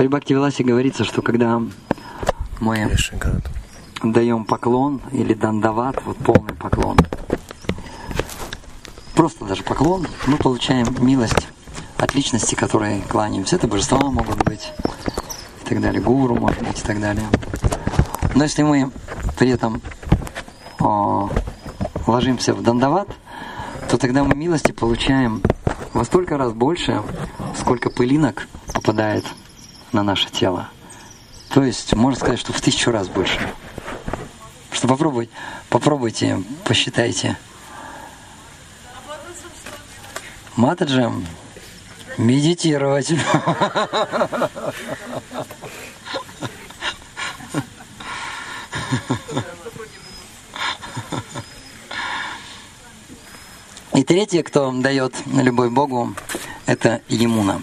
При Бхакти Виласе говорится, что когда мы даем поклон или дандават, вот полный поклон, просто даже поклон, мы получаем милость от личности, которые кланяемся. Это божества могут быть и так далее, гуру может быть и так далее. Но если мы при этом о, ложимся в дандават, то тогда мы милости получаем во столько раз больше, сколько пылинок попадает на наше тело. То есть, можно сказать, что в тысячу раз больше. Что попробуйте, попробуйте, посчитайте. Матаджем медитировать. И третье, кто дает любовь Богу, это Емуна.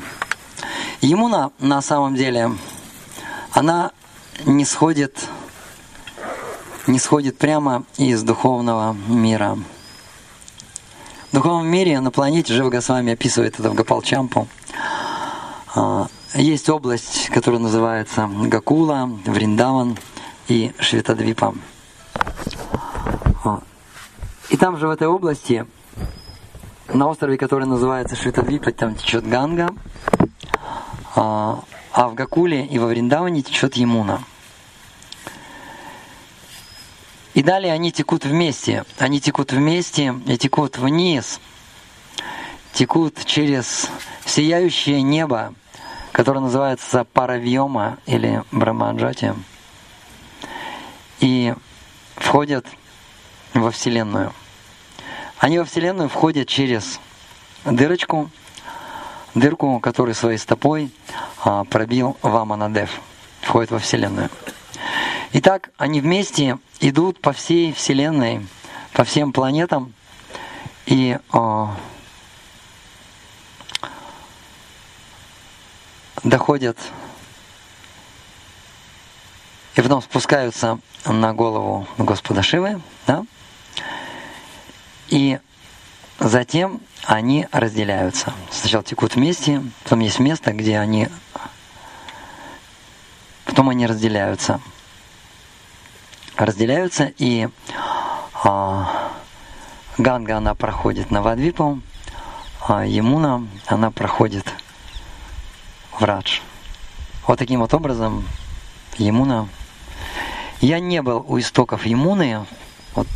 Емуна на самом деле, она не сходит, не сходит прямо из духовного мира. В духовном мире на планете Жива Госвами описывает это в Гапалчампу. А, есть область, которая называется Гакула, Вриндаван и Шветадвипа. А, и там же в этой области на острове, который называется Швитадвипа, там течет Ганга, а, а в Гакуле и во Вриндаване течет Емуна. И далее они текут вместе. Они текут вместе и текут вниз. Текут через сияющее небо, которое называется Паравьома или Брамаджати. И входят во Вселенную. Они во Вселенную входят через дырочку, дырку, которую своей стопой а, пробил Ваманадев. Входит во Вселенную. Итак, они вместе идут по всей Вселенной, по всем планетам и а, доходят и потом спускаются на голову Господа Шивы, да? И затем они разделяются. Сначала текут вместе, потом есть место, где они... Потом они разделяются. Разделяются, и а, Ганга, она проходит на Вадвипу, а Емуна, она проходит в Радж. Вот таким вот образом Емуна... Я не был у истоков Емуны, вот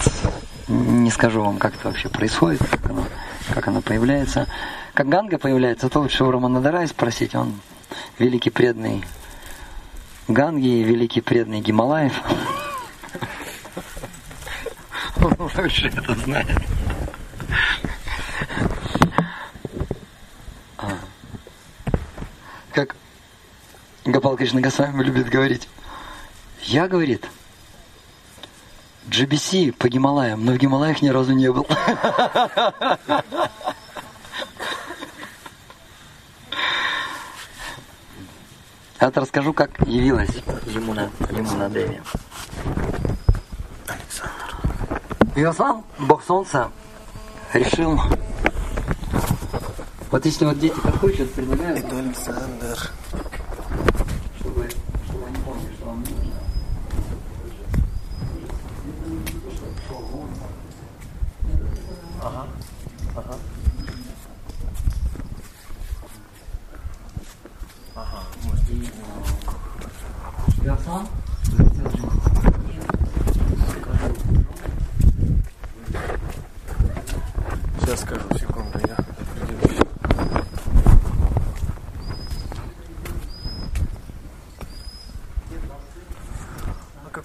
скажу вам, как это вообще происходит, как оно, как оно появляется. Как Ганга появляется, то лучше у Раманадарай спросить, он великий преданный Ганги великий преданный Гималаев. Он лучше это знает. А. Как Гапал Кришна Госвами любит говорить, я, говорит, GBC по Гималаям, но в Гималаях ни разу не был. Я вот расскажу, как явилась Емуна, Емуна Деви. Александр. Виослав, бог солнца, решил... Вот если вот дети подходят, предлагают... Александр.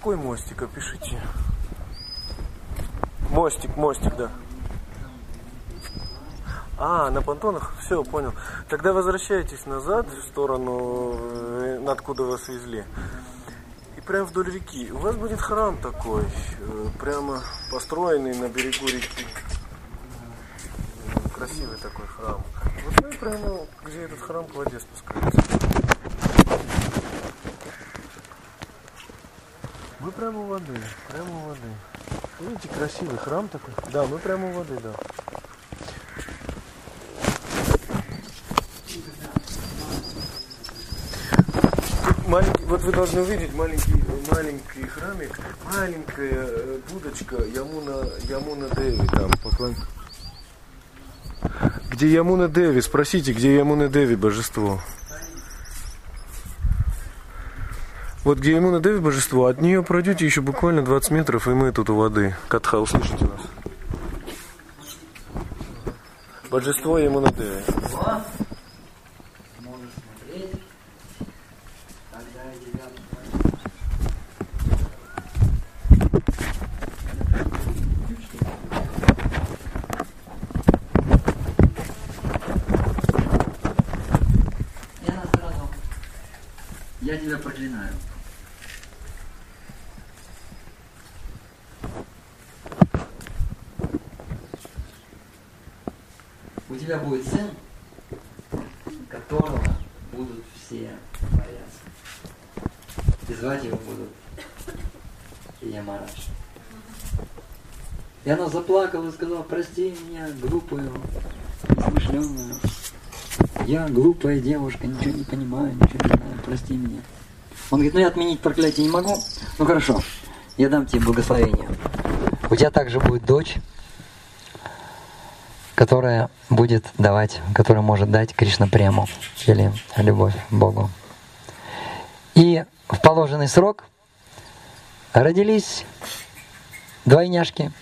Какой мостик? Опишите. Мостик, мостик, да. А, на понтонах? Все, понял. Тогда возвращайтесь назад в сторону, э, откуда вас везли. И прямо вдоль реки. У вас будет храм такой, э, прямо построенный на берегу реки. Красивый такой храм. Вот вы прямо, где этот храм к воде спускаетесь. Мы прямо у воды, прямо у воды. Видите, красивый храм такой? Да, мы прямо у воды, да. Маленький, вот вы должны увидеть маленький, маленький храмик, маленькая э, будочка Ямуна, Ямуна Деви там, поклон. Где Ямуна Деви? Спросите, где Ямуна Деви божество? Вот где Ямуна Деви божество, от нее пройдете еще буквально 20 метров, и мы тут у воды. Катха, услышите нас? Божество Ямуна Деви. Я тебя проклинаю. У тебя будет сын, которого будут все бояться. И звать его будут Ямарадж. И она заплакала и сказала, прости меня, глупую, несмышленную. Я глупая девушка, ничего не понимаю, ничего не знаю, прости меня. Он говорит, ну я отменить проклятие не могу. Ну хорошо, я дам тебе благословение. У тебя также будет дочь, которая будет давать, которая может дать Кришна прему или любовь Богу. И в положенный срок родились двойняшки.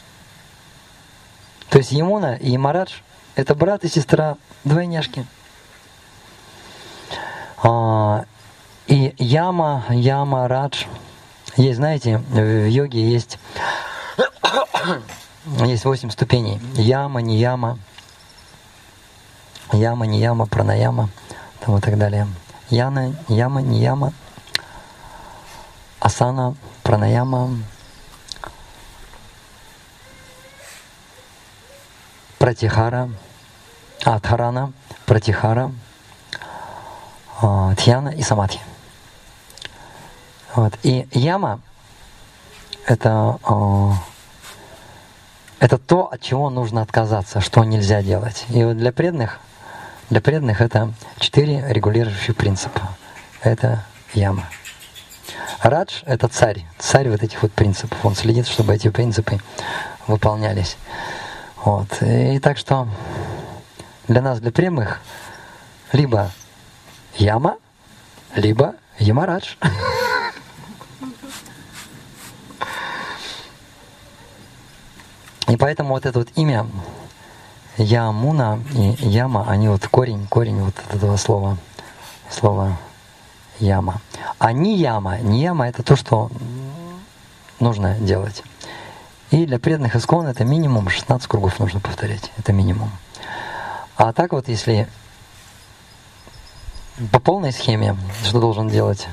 То есть Емуна и Марадж – это брат и сестра двойняшки. А, и яма, яма, радж. Есть, знаете, в йоге есть, есть восемь ступеней. Яма, не яма, яма, не яма, пранаяма, там и так далее. Яна, яма, не яма, асана, пранаяма, пратихара, адхарана, пратихара, Тьяна и Самадхи. Вот. И яма это, это то, от чего нужно отказаться, что нельзя делать. И вот для преданных, для преданных это четыре регулирующих принципа. Это яма. Радж — это царь, царь вот этих вот принципов. Он следит, чтобы эти принципы выполнялись. Вот. И так что для нас, для прямых, либо Яма, либо Ямарадж. И поэтому вот это вот имя Ямуна и Яма, они вот корень, корень вот этого слова, слова Яма. А не Яма, не Яма это то, что нужно делать. И для преданных искон это минимум 16 кругов нужно повторять. Это минимум. А так вот, если по полной схеме, что должен делать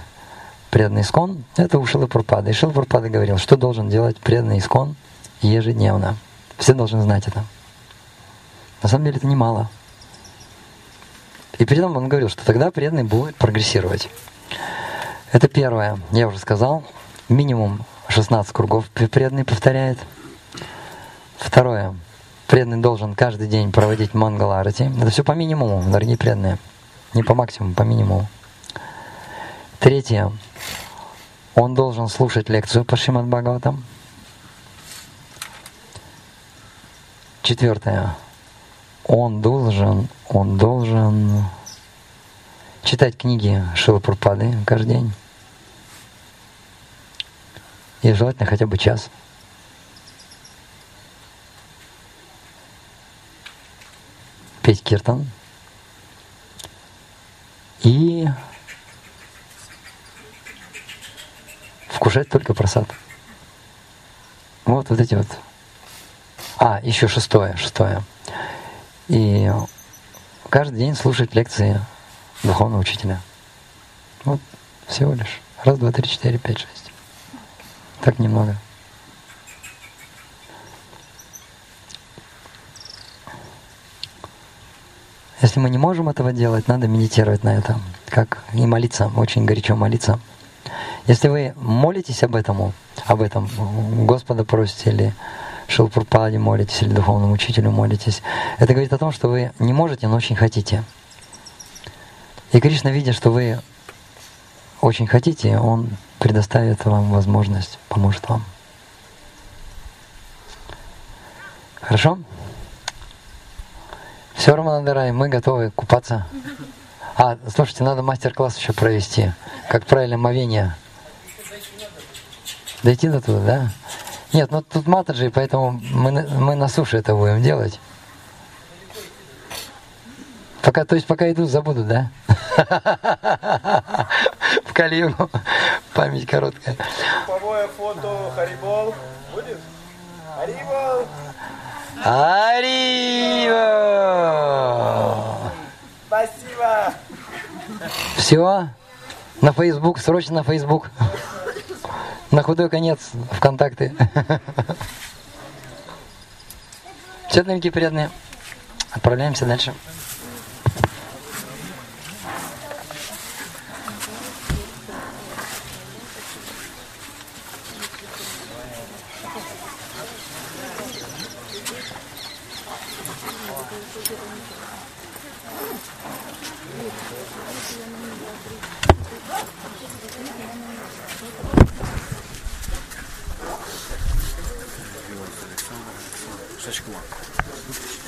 преданный искон, это у Шилы Пурпада. И Шила Пурпада говорил, что должен делать преданный искон ежедневно. Все должны знать это. На самом деле это немало. И при этом он говорил, что тогда преданный будет прогрессировать. Это первое, я уже сказал, минимум 16 кругов преданный повторяет. Второе, преданный должен каждый день проводить мангаларати. Это все по минимуму, дорогие преданные. Не по максимуму, по минимуму. Третье. Он должен слушать лекцию по Шримад Бхагаватам. Четвертое. Он должен, он должен читать книги Шилы Пурпады каждый день. И желательно хотя бы час. Петь киртан и вкушать только просад. Вот, вот эти вот. А, еще шестое, шестое. И каждый день слушать лекции духовного учителя. Вот всего лишь. Раз, два, три, четыре, пять, шесть. Так немного. Если мы не можем этого делать, надо медитировать на это, как и молиться, очень горячо молиться. Если вы молитесь об этом, об этом, Господа просите или Шилпурпаде молитесь, или духовному учителю молитесь, это говорит о том, что вы не можете, но очень хотите. И Кришна, видя, что вы очень хотите, Он предоставит вам возможность, поможет вам. Хорошо? Все, Роман мы готовы купаться. А, слушайте, надо мастер-класс еще провести. Как правильно мовение. Дойти до туда, да? Нет, ну тут матаджи, поэтому мы, мы на суше это будем делать. Пока, то есть пока идут, забудут, да? В Калиеву. Память короткая. Групповое фото Харибол будет? Харибол! Ариво! Спасибо! Все? На Facebook, срочно на Facebook. На худой конец ВКонтакте. Все, дорогие приятные. Отправляемся дальше. 久しくは。